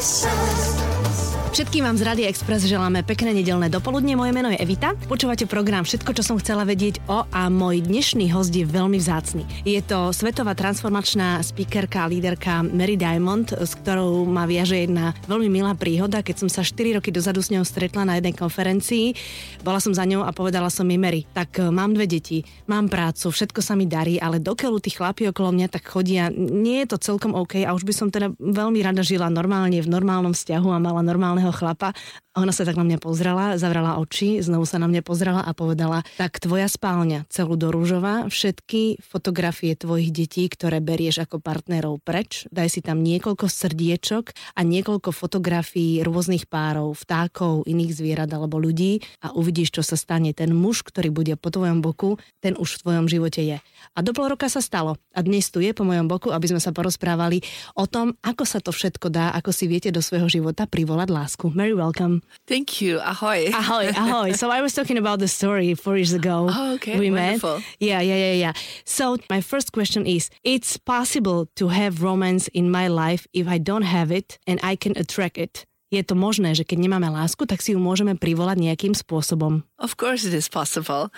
this Všetkým vám z Rady Express želáme pekné nedelné dopoludne. Moje meno je Evita. Počúvate program Všetko, čo som chcela vedieť o a môj dnešný host je veľmi vzácny. Je to svetová transformačná speakerka a líderka Mary Diamond, s ktorou ma viaže jedna veľmi milá príhoda. Keď som sa 4 roky dozadu s ňou stretla na jednej konferencii, bola som za ňou a povedala som jej Mary, tak e, mám dve deti, mám prácu, všetko sa mi darí, ale dokeľu tí chlapi okolo mňa tak chodia, nie je to celkom OK a už by som teda veľmi rada žila normálne v normálnom vzťahu a mala normálneho chlapa. Ona sa tak na mňa pozrela, zavrala oči, znovu sa na mňa pozrela a povedala, tak tvoja spálňa celú do rúžova, všetky fotografie tvojich detí, ktoré berieš ako partnerov preč, daj si tam niekoľko srdiečok a niekoľko fotografií rôznych párov, vtákov, iných zvierat alebo ľudí a uvidíš, čo sa stane. Ten muž, ktorý bude po tvojom boku, ten už v tvojom živote je. A do pol roka sa stalo. A dnes tu je po mojom boku, aby sme sa porozprávali o tom, ako sa to všetko dá, ako si viete do svojho života privolať lásku. Mary, welcome. Thank you. Ahoy. Ahoy, ahoy. So I was talking about the story four years ago. Oh, okay. We Wonderful. met. Yeah, yeah, yeah, yeah. So my first question is, it's possible to have romance in my life if I don't have it and I can attract it. Je to možné, že keď nemáme lásku, tak si ju môžeme privolať nejakým spôsobom. Of course, it is possible.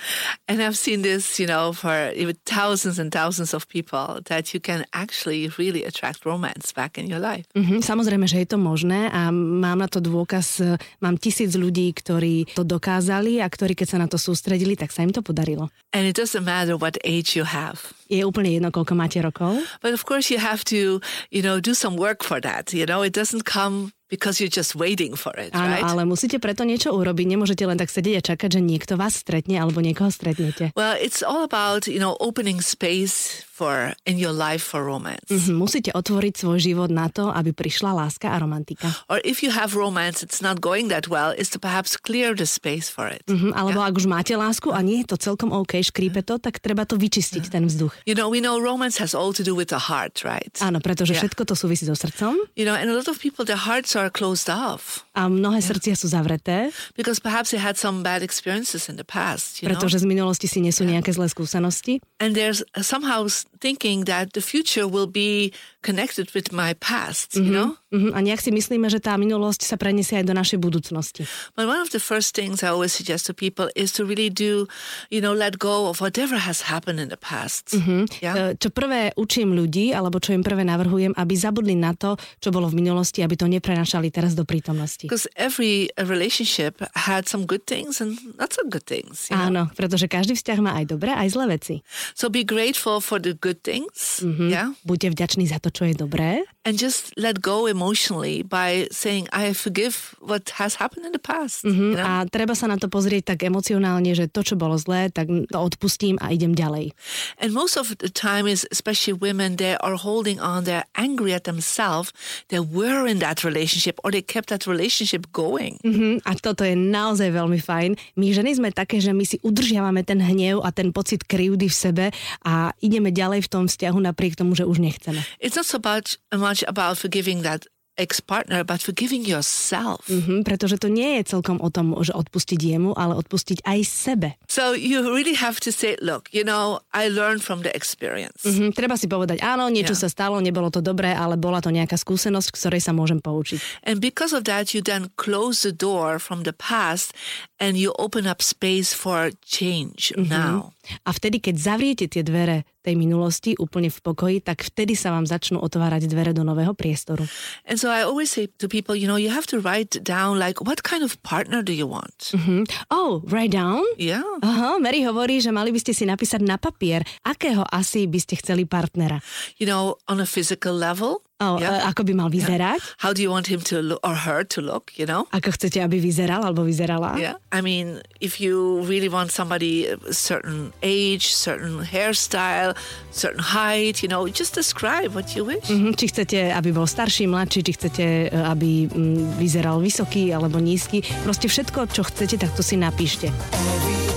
And I've seen this, you know, for thousands and thousands of people that you can actually really attract romance back in your life. Mhm, samozrejme, že je to možné a mám na to dôkaz, e, mám tisíc ľudí, ktorí to dokázali a ktorí keď sa na to sústredili, tak sa im to podarilo. And it doesn't matter what age you have. Je úplne jedno, koľko máte rokov. But of course, you have to, you know, do some work for that. You know, it doesn't come because you're just waiting for it, Áno, right? ale musíte preto niečo urobiť. Nemôžete len tak sedieť a čakať, že niekto vás stretne alebo niekoho stretnete. Well, it's all about, you know, opening space for in your life for romance. Mhm, Musíte otvoriť svoj život na to, aby prišla láska a romantika. Or if you have romance, it's not going that well, is to perhaps clear the space for it. Mhm, alebo ak už máte lásku a nie je to celkom OK, škrípe to, tak treba to vyčistiť, ten vzduch. You know, we know romance has all to do with the heart, right? Áno, pretože Yeah. všetko to súvisí so srdcom You know, and a lot of people, their hearts are closed off a mnohé srdcia sú zavreté, because perhaps they had some bad experiences in the past, you know? pretože z minulosti si nesú nejaké zlé skúsenosti And there's somehow thinking that the future will be connected with my past, you know? Mhm, a nejak si myslíme, že tá minulosť sa preniesie aj do našej budúcnosti. But one of the first things I always suggest to people is to really do, you know, let go of whatever has happened in the past. Yeah. E, Čo prvé učím ľudí, alebo čo im prvé navrhujem, aby zabudli na to, čo bolo v minulosti, aby to neprenašali teraz do prítomnosti. Because every relationship had some good things and not so good things. You know? Áno, pretože každý vzťah má aj dobré, aj zlé veci. So be grateful for the good things. Yeah. Buďte vďační za to, čo je dobré And just let go emotionally by saying, I forgive what has happened in the past. Mhm, You know? a treba sa na to pozrieť tak emocionálne, že to, čo bolo zlé, tak to odpustím a idem ďalej. And most of the time is especially women, they are holding on, they're angry at themselves. They were in that relationship or they kept that relationship going. Mhm, a toto je naozaj veľmi fajn. My ženy sme také, že my si udržiavame ten hnev a ten pocit krivdy v sebe a ideme ďalej v tom vzťahu napriek tomu, že už nechceme. It's not so much, about forgiving that ex-partner, but forgiving yourself. Mhm, pretože to nie je celkom o tom, že odpustiť jemu, ale odpustiť aj sebe. So you really have to say, look, you know, I learned from the experience. Mhm, treba si povedať, áno, niečo Ja. sa stalo, nebolo to dobré, ale bola to nejaká skúsenosť, ktorej sa môžem poučiť. And because of that, you then close the door from the past and you open up space for change now. A vtedy, keď zavriete tie dvere tej minulosti úplne v pokoji, tak vtedy sa vám začnú otvárať dvere do nového priestoru. And so I always say to people, you know, you have to write down like, what kind of partner do you want? Hm? Oh, write down? Yeah. Aha, Mary hovorí, že mali by ste si napísať na papier, akého asi by ste chceli partnera. You know, on a physical level. Oh, Yeah. e, ako by mal vyzerať? How do you want him to look or her to look, you know? Ako chcete, aby vyzeral alebo vyzerala? Yeah. I mean, if you really want somebody a certain age, certain hairstyle, certain height, you know, just describe what you wish. Mhm, Či chcete, aby bol starší, mladší, či chcete, e, aby mm, vyzeral vysoký alebo nízky. Proste všetko, čo chcete, tak to si napíšte. Isn't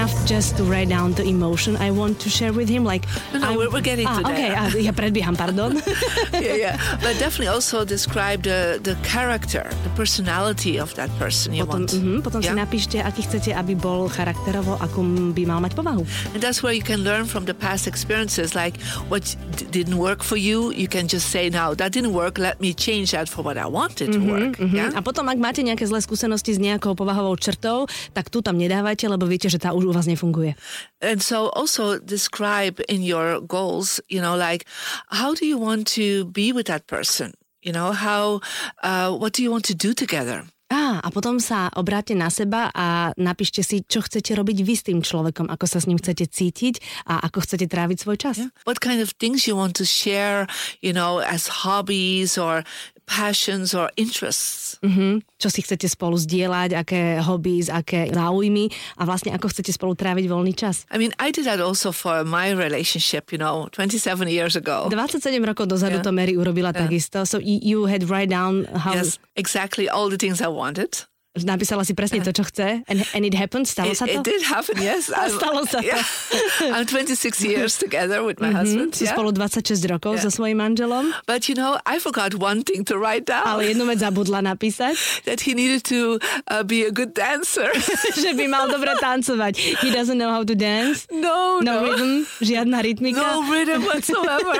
enough just to write down the emotion I want to share with him? Like, no, no, we're, we're getting ah, to okay, that. ah, ja predbieham, pardon. yeah, yeah. But definitely also describe the, the character, the personality of that person you potom, want. mm-hmm, potom Yeah. si napíšte, aký chcete, aby bol charakterovo, akú by mal mať povahu. And that's where you can learn from the past experiences, like what d- didn't work for you. You can just say, now that didn't work. Let me change that for what I wanted to work. Yeah. A potom, ak máte nejaké zlé skúsenosti s nejakou povahovou črtou, tak tu tam nedávajte, lebo viete, že tá už u vás nefunguje. And so also describe in your goals, you know, like how do you want to be with that person? You know, how, uh, what do you want to do together? Á, a potom sa obráte na seba a napíšte si, čo chcete robiť vy s tým človekom, ako sa s ním chcete cítiť a ako chcete tráviť svoj čas. What kind of things you want to share, you know, as hobbies or passions or interests? Mhm. Čo si chcete spolu zdieľať, aké hobbies, aké záujmy a vlastne ako chcete spolu tráviť voľný čas. I mean, I did that also for my relationship, you know, 27 years ago. 27 rokov dozadu Yeah. to Mary urobila takisto. So you, you had write down how... Yes, exactly all the things I wanted. Napísala si presne to, čo chce. And, and it happened? Stalo It, sa to? it did happen, yes. I'm, Stalo sa to. yeah. I'm 26 years together with my husband. Si yeah. spolu 26 rokov so svojím manželom, But you know, I forgot one thing to write down ale jednu vec zabudla napísať, that he needed to uh, be a good dancer. že by mal dobre tancovať. He doesn't know how to dance. no, No no, rhythm, žiadna rytmika. no rhythm whatsoever.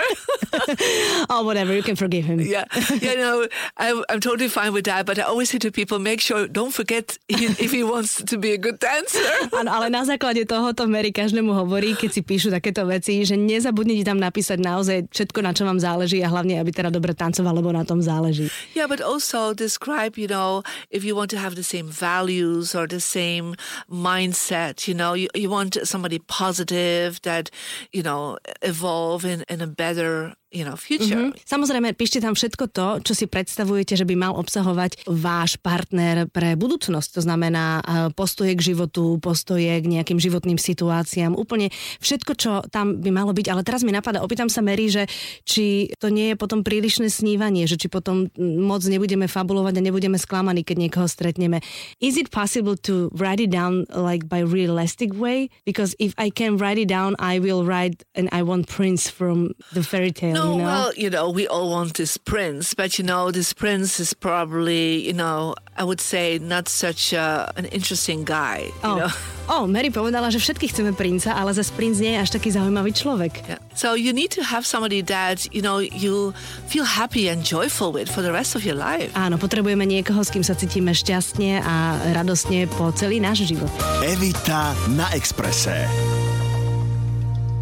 Oh, whatever, you can forgive him. yeah, yeah, no, I, I'm totally fine with that. But I always say to people, make sure don't forget if he wants to be a good dancer. Áno, ale na základe tohoto Mary každému hovorí, keď si píšu takéto veci, že nezabudnite tam napísať naozaj všetko, na čo vám záleží a hlavne, aby teda dobre tancoval, lebo na tom záleží. Yeah, but also describe, you know, if you want to have the same values or the same mindset, you know, you, you want somebody positive that, you know, evolve in, in a better, you know, future. Samozrejme, píšte tam všetko to, čo si predstavujete, že by mal obsahovať váš partner pre budúcnosť. To znamená eh, postoje k životu, postoje k nejakým životným situáciám, úplne všetko, čo tam by malo byť. Ale teraz mi napadá, opýtam sa Mary, že či to nie je potom prílišné snívanie, že či potom moc nebudeme fabulovať a nebudeme sklamaní, keď niekoho stretneme. Is it possible to write it down like by realistic way? Because if I can write it down, I will write and I want Prince from the fairy tale. No, you know? well, you know, we all want this prince, but you know, this prince is probably, you know, I would say not such a, an interesting guy. You Oh. know? oh, Mary povedala, že všetky chceme princa, ale zase princ nie je až taký zaujímavý človek. Yeah. So you need to have somebody that you know you feel happy and joyful with for the rest of your life. Áno, potrebujeme niekoho, s kým sa cítime šťastne a radosne po celý náš život. Evita na Exprese.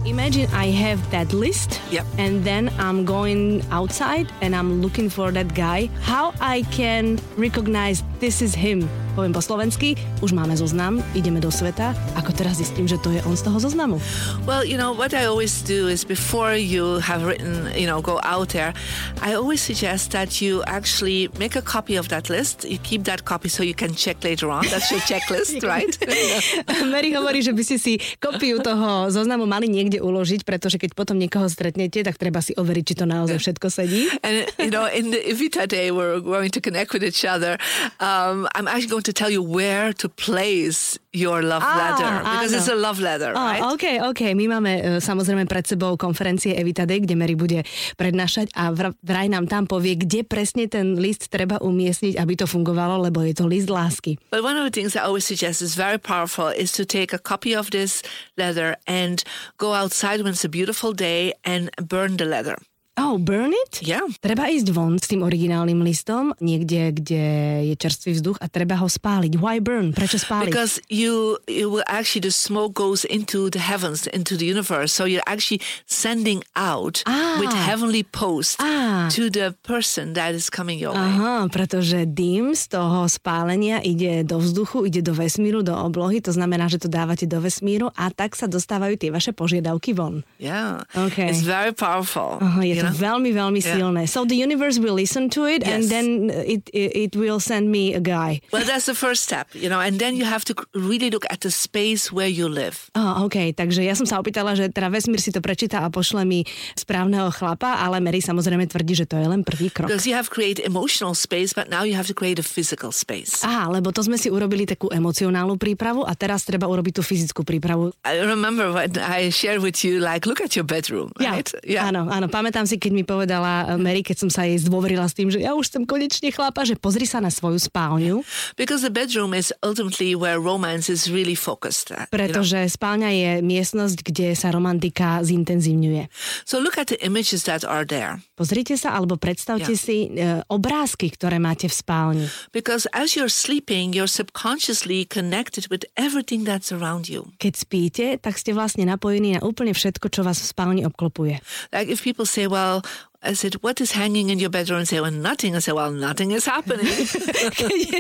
Imagine I have that list Yep. and then I'm going outside and I'm looking for that guy. How I can recognize this is him? Poviem po slovensky, už máme zoznam, ideme do sveta. Ako teraz zistím, že to je on z toho zoznamu? Well, you know what I always do is before you have written, you know, go out there, I always suggest that you actually make a copy of that list. You keep that copy so you can check later on. That's your checklist, right? Mary hovorí, že by ste si kopiu toho zoznamu mali niekde uložiť, pretože keď potom niekoho stretnete, tak treba si overiť, či to naozaj všetko sedí. And you know, in the Evita day, we're going to connect with each other. Um, I'm actually going to tell you where to place your love Ah, letter because áno. it's a love letter, right? Oh, OK, OK. My máme e, samozrejme pred sebou konferencie Evita Day, kde Mary bude prednášať a vra- vraj nám tam povie, kde presne ten list treba umiestniť, aby to fungovalo, lebo je to list lásky. But one of the things I always suggest is very powerful is to take a copy of this letter and go outside when it's a beautiful day and burn the letter. Oh, burn it? Yeah. Treba ísť von s tým originálnym listom, niekde, kde je čerstvý vzduch a treba ho spáliť. Why burn? Prečo spáliť? Because you, you will actually, the smoke goes into the heavens, into the universe. So you're actually sending out Ah. with heavenly post Ah. to the person that is coming your way. Aha, pretože dym z toho spálenia ide do vzduchu, ide do vesmíru, do oblohy, to znamená, že to dávate do vesmíru a tak sa dostávajú tie vaše požiadavky von. Yeah. Okay. It's very powerful. Aha, je to veľmi, veľmi Yeah. silné. So the universe will listen to it and Yes. then it, it, it will send me a guy. Well, that's the first step, you know, and then you have to really look at the space where you live. Oh, OK, takže ja som sa opýtala, že teda vesmír si to prečíta a pošle mi správneho chlapa, ale Mary samozrejme tvrdí, že to je len prvý krok. Because you have created emotional space, but now you have to create a physical space. Aha, lebo to sme si urobili takú emocionálnu prípravu a teraz treba urobiť tú fyzickú prípravu. I remember when I shared with you, like, look at your bedroom, Ja, right? Áno, áno, pamätám si, keď mi povedala eh, Mary, keď som sa jej zdôverila s tým, že ja už som konečne chlapa, že pozri sa na svoju spálňu, Because the bedroom is ultimately where romance is really focused. At, you know? pretože spálňa je miestnosť, kde sa romantika zintenzívňuje. So look at the images that are there. Pozrite sa alebo predstavte Ja. si e, obrázky, ktoré máte v spálni. Because as you're sleeping, you're subconsciously connected with everything that's around you. Keď spíte, tak ste vlastne napojení na úplne všetko, čo vás v spálni obklopuje. Like if people say, well, well I said, what is hanging in your bedroom? And say, well, nothing. I say, well, nothing is happening. Je,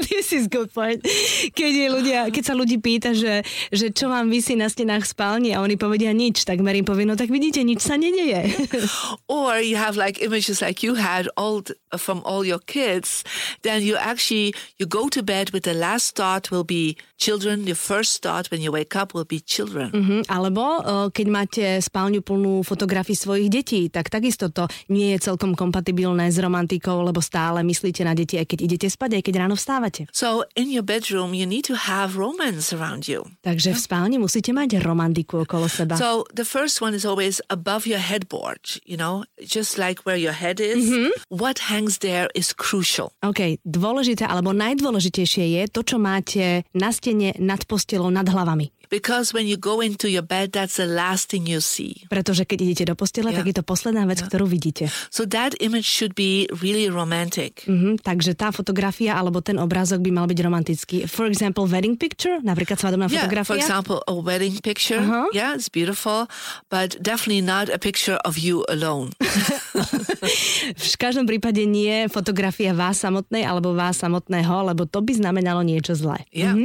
this is good point. Keď, je ľudia, keď sa ľudí pýta, že, že čo vám vysí na stenách spálni a oni povedia nič, tak Mary povie, no tak vidíte, nič sa nedeje. or you have like images like you had all th- from all your kids then you actually you go to bed with the last thought will be children your first thought when you wake up will be children Mhm, Alebo o, keď máte spálňu plnú fotografií svojich detí, tak takisto to nie je celkom kompatibilné s romantikou, lebo stále myslíte na deti, aj keď idete spať, aj keď ráno vstávate. so in your bedroom you need to have romance around you Takže v spálni musíte mať romantiku okolo seba. so the first one is always above your headboard you know just like where your head is what hangs there is crucial OK, dôležité alebo najdôležitejšie je to, čo máte na stene, nad postelou, nad hlavami. Because when you go into your bed that's the last thing you see Pretože keď idete do postele, Ja. tak je to posledná vec, ktorú vidíte. so that image should be really romantic Mhm, takže tá fotografia alebo ten obrázok by mal byť romantický. For example, wedding picture, napríklad svadobná Yeah, for fotografia. example, a wedding picture. Uh-huh. Yeah, it's beautiful, but definitely not a picture of you alone. V každom prípade nie fotografia vás samotnej alebo vás samotného, lebo to by znamenalo niečo zlé. Yeah,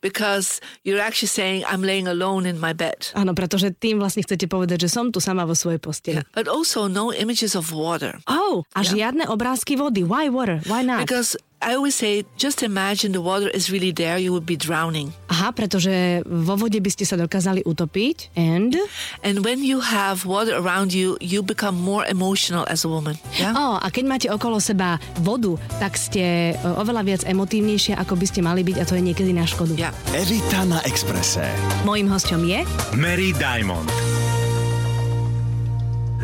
because you're actually saying, I'm laying alone in my bed. Áno, pretože tým vlastne chcete povedať, že som tu sama vo svojej posteli. But also, no images of water. Oh, a žiadne obrázky vody. Why water? Why not? Because I always say, just imagine the water is really there, you would be drowning. Aha, pretože vo vode by ste sa dokázali utopiť. And? And when you have water around you, you become more emotional as a woman. Yeah. Oh, a keď máte okolo seba vodu, tak ste e, oveľa viac emotívnejšie, ako by ste mali byť a to je niekedy na škodu. Yeah. Evita na Exprese. Mojím hosťom je... Mary Diamond.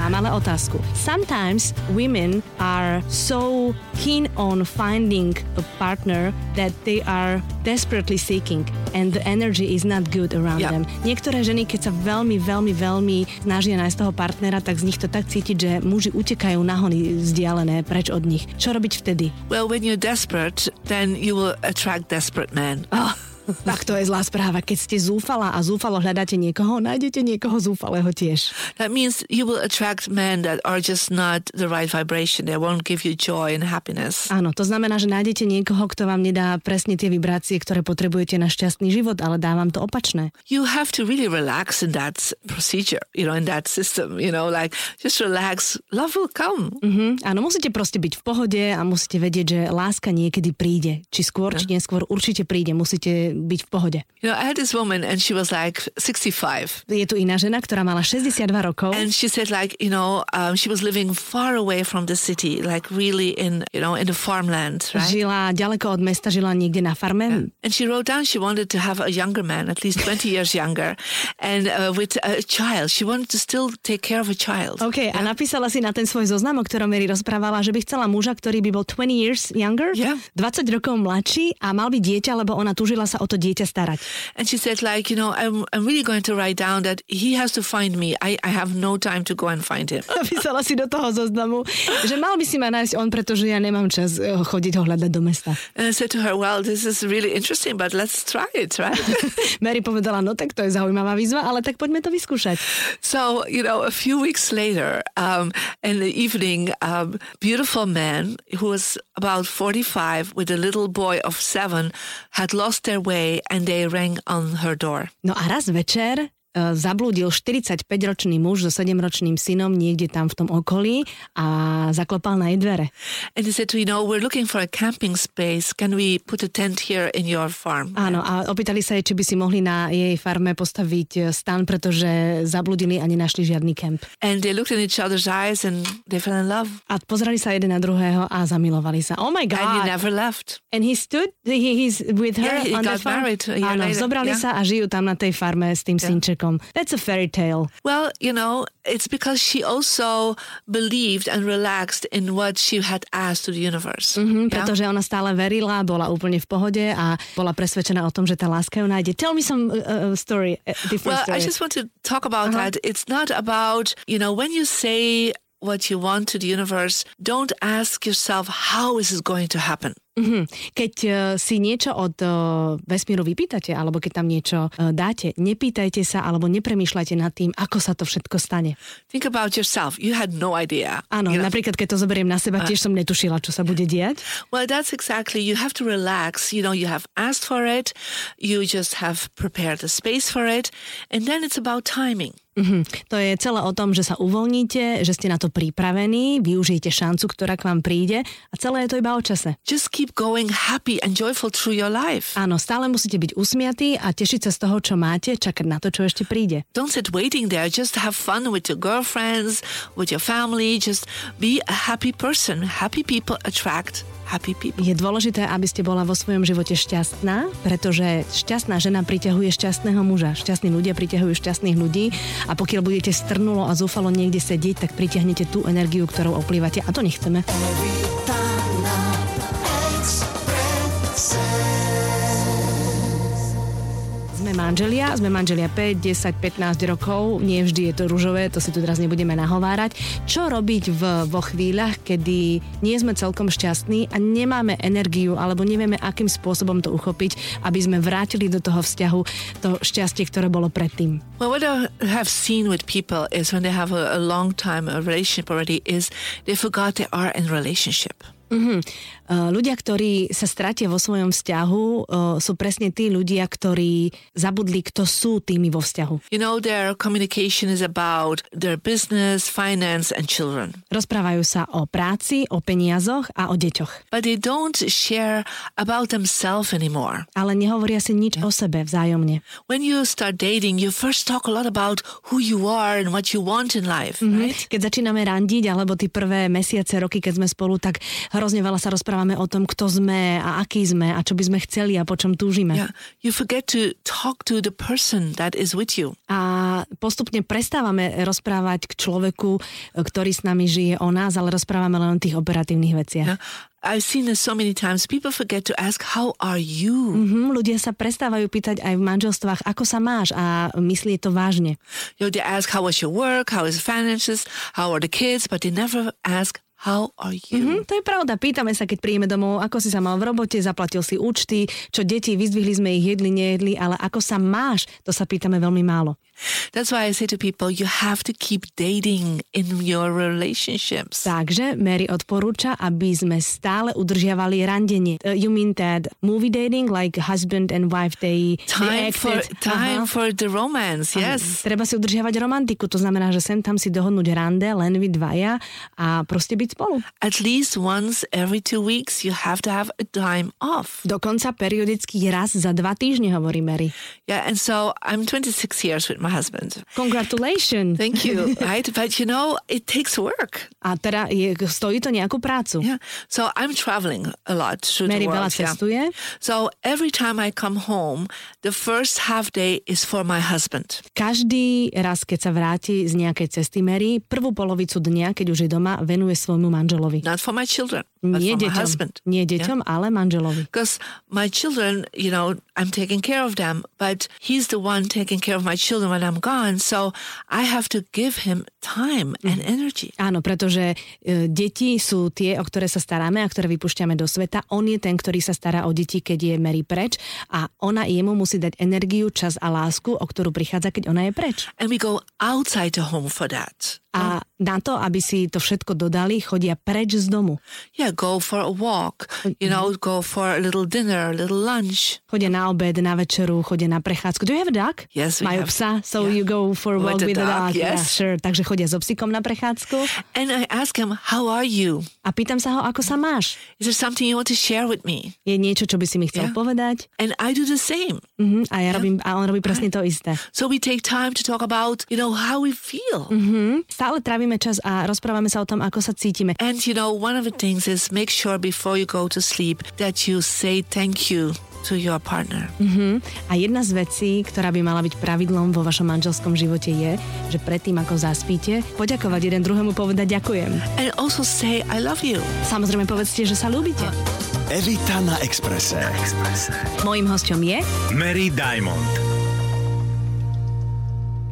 Mám ale otázku. Sometimes women are so keen on finding a partner that they are desperately seeking and the energy is not good around Yeah. them. Niektoré ženy, keď sa veľmi, veľmi, veľmi snažia nájsť toho partnera, tak z nich to tak cítiť, že muži utekajú nahony vzdialené preč od nich. Čo robiť vtedy? Well, when you're desperate, then you will attract desperate men. Oh, tak to je zlá správa. Keď ste zúfala a zúfalo hľadáte niekoho, nájdete niekoho zúfalého tiež. That means you will attract men that are just not the right vibration. They won't give you joy and happiness. Áno, to znamená, že nájdete niekoho, kto vám nedá presne tie vibrácie, ktoré potrebujete na šťastný život, ale dá vám to opačné. You have to really relax in that procedure, you know, in that system, you know, like just relax. Love will come. Mhm. Áno, musíte proste byť v pohode a musíte vedieť, že láska niekedy príde. Či skôr, či neskôr určite príde. Musíte byť v pohode. You know, I had this woman and she was like 65. Je tu iná žena, ktorá mala 62 rokov. And she said, like, you know, um, she was living far away from the city, like really in, you know, in the farmland, right? Žila ďaleko od mesta, žila niekde na farme. And she wrote down she wanted to have a younger man, at least 20 years younger, and uh, with a child. She wanted to still take care of a child. OK, a napísala si na ten svoj zoznam, o ktorom Mary rozprávala, že by chcela muža, ktorý by bol 20 years younger, Yeah. 20 rokov mladší a mal by dieťa, lebo ona túžila sa o to dieťa starať. And she said, like, you know, I'm, I'm really going to write down that he has to find me. I, I have no time to go and find him. Napísala si do toho zoznamu, že mal by si ma nájsť on, pretože ja nemám čas eh, chodiť ho hľadať do mesta. And I said to her, well, this is really interesting, but let's try it, right? Mary povedala, no tak to je zaujímavá výzva, ale tak poďme to vyskúšať. so, you know, a few weeks later, um, in the evening, um, beautiful man who was about 45 with a little boy of seven had lost their way and they rang on her door. No a raz večer zablúdil 45-ročný muž so 7-ročným synom niekde tam v tom okolí a zaklopal na jej dvere. And he said, you know, we're looking for a camping space. Can we put a tent here in your farm? Áno, a opýtali sa jej, či by si mohli na jej farme postaviť e, stan, pretože zabludili a nenašli žiadny kemp. And they looked in each other's eyes and they fell in love. A pozerali sa jeden na druhého a zamilovali sa. Oh my God. And he never left. And he stood, he, he's with her Yeah, he on the farm. married Áno, later, zobrali yeah. sa a žijú tam na tej farme s tým synčekom. That's a fairy tale. Well, you know, it's because she also believed and relaxed in what she had asked to the universe. Mhm, Yeah? pretože ona stále verila, bola úplne v pohode a bola presvedčená o tom, že tá láska ju nájde. Tell me some uh, uh, story, uh, different Well, story. I just want to talk about that. It's not about, you know, when you say what you want to the universe, don't ask yourself, how is it going to happen? Mhm. Keď uh, si niečo od uh, vesmíru vypýtate, alebo keď tam niečo uh, dáte, nepýtajte sa alebo nepremýšľajte nad tým, ako sa to všetko stane. Think about yourself. You had no idea. Áno, you know? napríklad keď to zoberiem na seba, tiež som netušila, čo sa bude diať. Well, that's exactly. You have to relax. You know, you have asked for it, you just have prepared the space for it, and then it's about timing. Mhm. To je celé o tom, že sa uvoľníte, že ste na to pripravení, využijete šancu, ktorá k vám príde a celé je to iba o čase. Just keep going happy and joyful through your life. Áno, stále musíte byť usmiatí a tešiť sa z toho, čo máte, čakať na to, čo ešte príde. Don't sit waiting there. Just have fun with your girlfriends, with your family. Just be a happy person. Happy people attract happy people. Je dôležité, aby ste bola vo svojom živote šťastná, pretože šťastná žena priťahuje šťastného muža. Šťastní ľudia priťahujú šťastných ľudí a pokiaľ budete strnulo a zúfalo niekde sedieť, tak pritiahnete tú energiu, ktorou oplývate a to nechceme. Manželia, sme manželia 5, 10, 15 rokov, nie vždy je to rúžové, to si tu teraz nebudeme nahovárať. Čo robiť v, vo chvíľach, kedy nie sme celkom šťastní a nemáme energiu alebo nevieme, akým spôsobom to uchopiť, aby sme vrátili do toho vzťahu to šťastie, ktoré bolo predtým. Well, what I have seen with people is when they have a, long time relationship already is they forgot they are in relationship. Mhm. Uh, ľudia, ktorí sa stratia vo svojom vzťahu, uh, sú presne tí ľudia, ktorí zabudli, kto sú tými vo vzťahu. You know, their communication is about their business, finance, and children. Rozprávajú sa o práci, o peniazoch a o deťoch. But they don't share about themselves anymore. Ale nehovoria si nič o sebe vzájomne. When you start dating, you first talk a lot about who you are and what you want in life, right? Keď začíname randiť, alebo tie prvé mesiace, roky, keď sme spolu, tak hrozne veľa sa rozprávame o tom, kto sme a aký sme a čo by sme chceli a po čom túžime. Yeah, you forget to talk to the person that is with you. A postupne prestávame rozprávať k človeku, ktorý s nami žije o nás, ale rozprávame len o tých operatívnych veciach. Yeah. I've seen this so many times. People forget to ask, "How are you?" Mhm, ľudia sa prestávajú pýtať aj v manželstvách, ako sa máš a myslí to vážne. You know, they ask, "How was your work? How is finances? How are the kids?" But they never ask, "How are you?" Hm, to je pravda, pýtame sa, keď príjeme domov, ako si sa mal v robote, zaplatil si účty, čo deti, vyzdvihli sme ich, jedli, nejedli, ale ako sa máš, to sa pýtame veľmi málo. That's why I say to people, you have to keep dating in your relationships. Takže Mary odporúča, aby sme stále udržiavali randenie. Uh, you mean that movie dating, like husband and wife, they, they Time for acted. time Aha. for the romance. Yes. Treba si udržiavať romantiku, to znamená, že sem tam si dohodnúť rande, len vy dvaja a proste byť spolu. At least once every two weeks, you have to have a time off. Dokonca periodicky raz za dva týždne, hovorí Mary. Yeah, and so I'm 26 years with my husband. Congratulations. Thank you. right, but you know, it takes work. A teda je, stojí to nejakú prácu. Yeah. So I'm traveling a lot through Mary the veľa world. yeah. cestuje. So every time I come home, the first half day is for my husband. Každý raz, keď sa vráti z nejakej cesty Mary, prvú polovicu dňa, keď už je doma, venuje svojmu manželovi. Not for my children, Nie deťom, husband. nie deťom, ale manželovi. Because my children, you know, I'm taking care of them, but he's the one taking care of my children when I'm gone. So I have to give him time and energy. Áno, pretože e, deti sú tie, o ktoré sa staráme a ktoré vypúšťame do sveta. On je ten, ktorý sa stará o deti, keď je Mary preč a ona jemu musí dať energiu, čas a lásku, o ktorú prichádza, keď ona je preč. And we go outside the home for that. A na to, aby si to všetko dodali, chodia preč z domu. Yeah, go for a walk. You know, go for a little dinner, a little lunch. Chodia na obed, na večeru, chodia na prechádzku. Do you have a dog? Yes, we Majú have- psa, so yeah. you go for a With walk the with the dog, dog. Yeah, yes. sure. Takže chodia so psíkom na prechádzku And I ask him, How are you? a pýtam sa ho, ako sa máš. Is there something you want to share with me? Je niečo, čo by si mi chcel Yeah. povedať? And I do the same. Mhm, a ja robím, a on robí presne to isté. So we take time to talk about, you know, how we feel. Mhm. Stále trávime čas a rozprávame sa o tom, ako sa cítime. And, you know, one of the things is make sure before you go to sleep that you say thank you to your partner. Mhm. A jedna z vecí, ktorá by mala byť pravidlom vo vašom manželskom živote je, že predtým, ako zaspíte, poďakovať jeden druhému povedať ďakujem. And also say, I love you. Samozrejme povedzte, že sa ľúbite. Evita na Exprese. Mojím hosťom je Mary Diamond.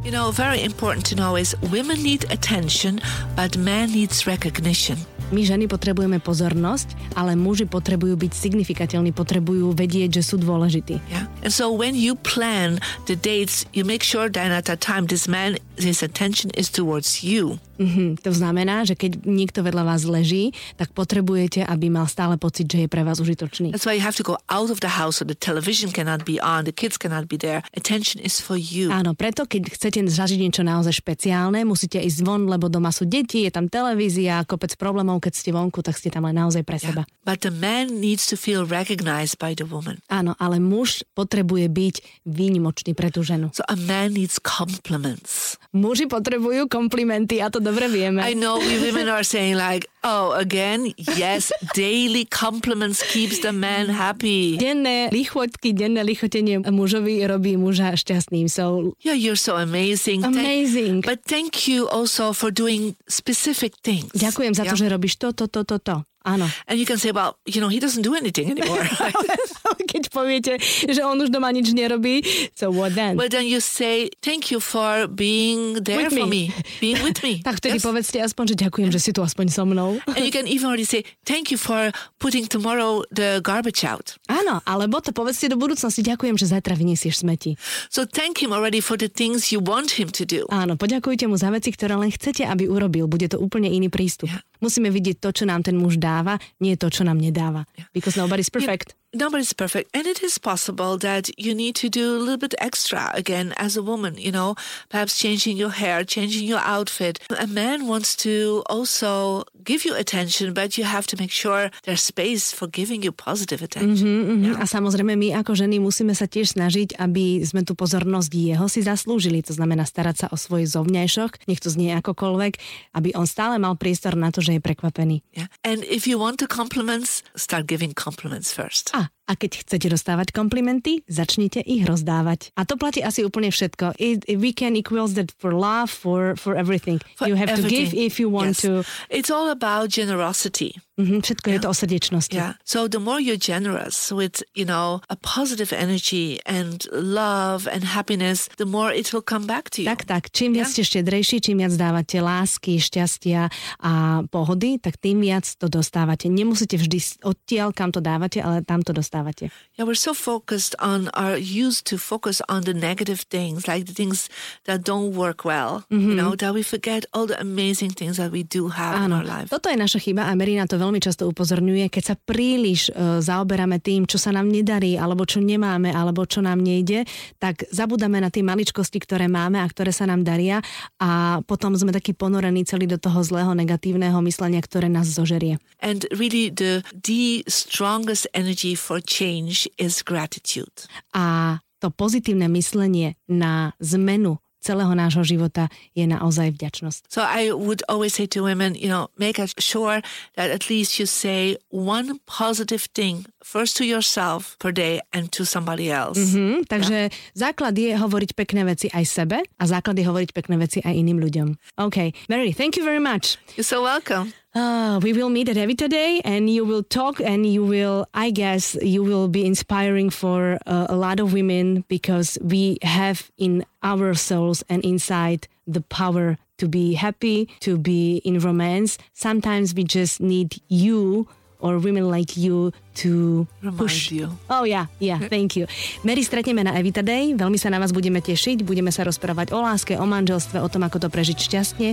You know, very important to know is women need attention, but man needs recognition. My ženy potrebujeme pozornosť, ale muži potrebujú byť signifikateľní, potrebujú vedieť, že sú dôležití. Yeah. And so when you plan the dates, you make sure that at that time this man, his attention is towards you. Mhm. To znamená, že keď niekto vedľa vás leží, tak potrebujete, aby mal stále pocit, že je pre vás užitočný. That's why you have to go out of the house so the television cannot be on, the kids cannot be there. Attention is for you. Áno, preto keď chcete zažiť niečo naozaj špeciálne, musíte ísť von, lebo doma sú deti, je tam televízia, kopec problémov, keď ste vonku, tak ste tam len naozaj pre seba. But the man needs to feel recognized by the woman. Áno, ale muž potrebuje byť výnimočný pre tú ženu. So a man needs compliments. Muži potrebujú komplimenty a to dobre vieme. I know we women are saying like, oh, again, yes, daily compliments keeps the man happy. Denné lichotky, denné lichotenie mužovi robí muža šťastným. So, Yeah, you're so amazing. Thank- Amazing. but thank you also for doing specific things. ďakujem za to, Yeah. že robíš to, to, to, to, to. Áno. And you can say, well, you know, he doesn't do anything anymore. Keď poviete, že on už doma nič nerobí, so what then? well, then you say, thank you for being there With for me. me, being with me. Tak vtedy Yes. povedzte aspoň, že ďakujem, že si tu aspoň so mnou. And you can even already say, thank you for putting tomorrow the garbage out. Áno, alebo to povedzte do budúcnosti, ďakujem, že zajtra vyniesieš smeti. So thank him already for the things you want him to do. Áno, poďakujte mu za veci, ktoré len chcete, aby urobil. Bude to úplne iný prístup. Ja. Musíme vidieť to, čo nám ten muž dáva, nie to, čo nám nedáva. Because nobody's perfect. Nobody's perfect. And it is possible that you need to do a little bit extra again as a woman, you know, perhaps changing your hair, changing your outfit. A man wants to also give you attention, but you have to make sure there's space for giving you positive attention. Mhm, A samozrejme, my ako ženy musíme sa tiež snažiť, aby sme tú pozornosť jeho si zaslúžili. To znamená starať sa o svoj zovňajšok, nech to znie akokoľvek, aby on stále mal priestor na to, že je prekvapený. Yeah. And if you want the compliments, start giving compliments first. A, a keď chcete dostávať komplimenty, začnite ich rozdávať. A to platí asi úplne všetko. It, we can equals that for love, for, for everything. For you have to everything. give if you want Yes. to. It's all about generosity. Mhm, všetko je to o srdečnosti. Yeah. So the more you're generous with, you know, a positive energy and love and happiness, the more it will come back to you. Tak, tak. Čím viac ste štedrejší, čím viac dávate lásky, šťastia a pohody, tak tým viac to dostávate. Nemusíte vždy odtiaľ, kam to dávate, ale tam to dostávate. Yeah, we're so focused on our used to focus on the negative things, like the things that don't work well, you know, that we forget all the amazing things that we do have in Áno, our life. toto je naša chyba a Marina to veľmi často upozorňuje, keď sa príliš e, zaoberáme tým, čo sa nám nedarí, alebo čo nemáme, alebo čo nám nejde, tak zabudáme na tie maličkosti, ktoré máme a ktoré sa nám daria a potom sme takí ponorení celý do toho zlého, negatívneho myslenia, ktoré nás zožerie. And really, the the strongest energy for change is gratitude. A to pozitívne myslenie na zmenu celého nášho života je naozaj vďačnosť. So I would always say to women, you know, make sure that at least you say one positive thing first to yourself per day and to somebody else. Hm, takže základ je hovoriť pekné veci aj sebe a základ je hovoriť pekné veci aj iným ľuďom. OK, Mary, thank you very much. You're so welcome. Uh, we will meet at Heavy today and you will talk and you will, I guess, you will be inspiring for uh, a lot of women because we have in our souls and inside the power to be happy, to be in romance. Sometimes we just need you or women like you to Remind push. you. Oh yeah, yeah, thank you. Mary, stretneme na Evita Day, veľmi sa na vás budeme tešiť, budeme sa rozprávať o láske, o manželstve, o tom, ako to prežiť šťastne.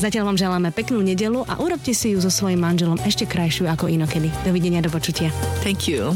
Zatiaľ vám želáme peknú nedelu a urobte si ju so svojím manželom ešte krajšiu ako inokedy. Dovidenia, do počutia. Thank you.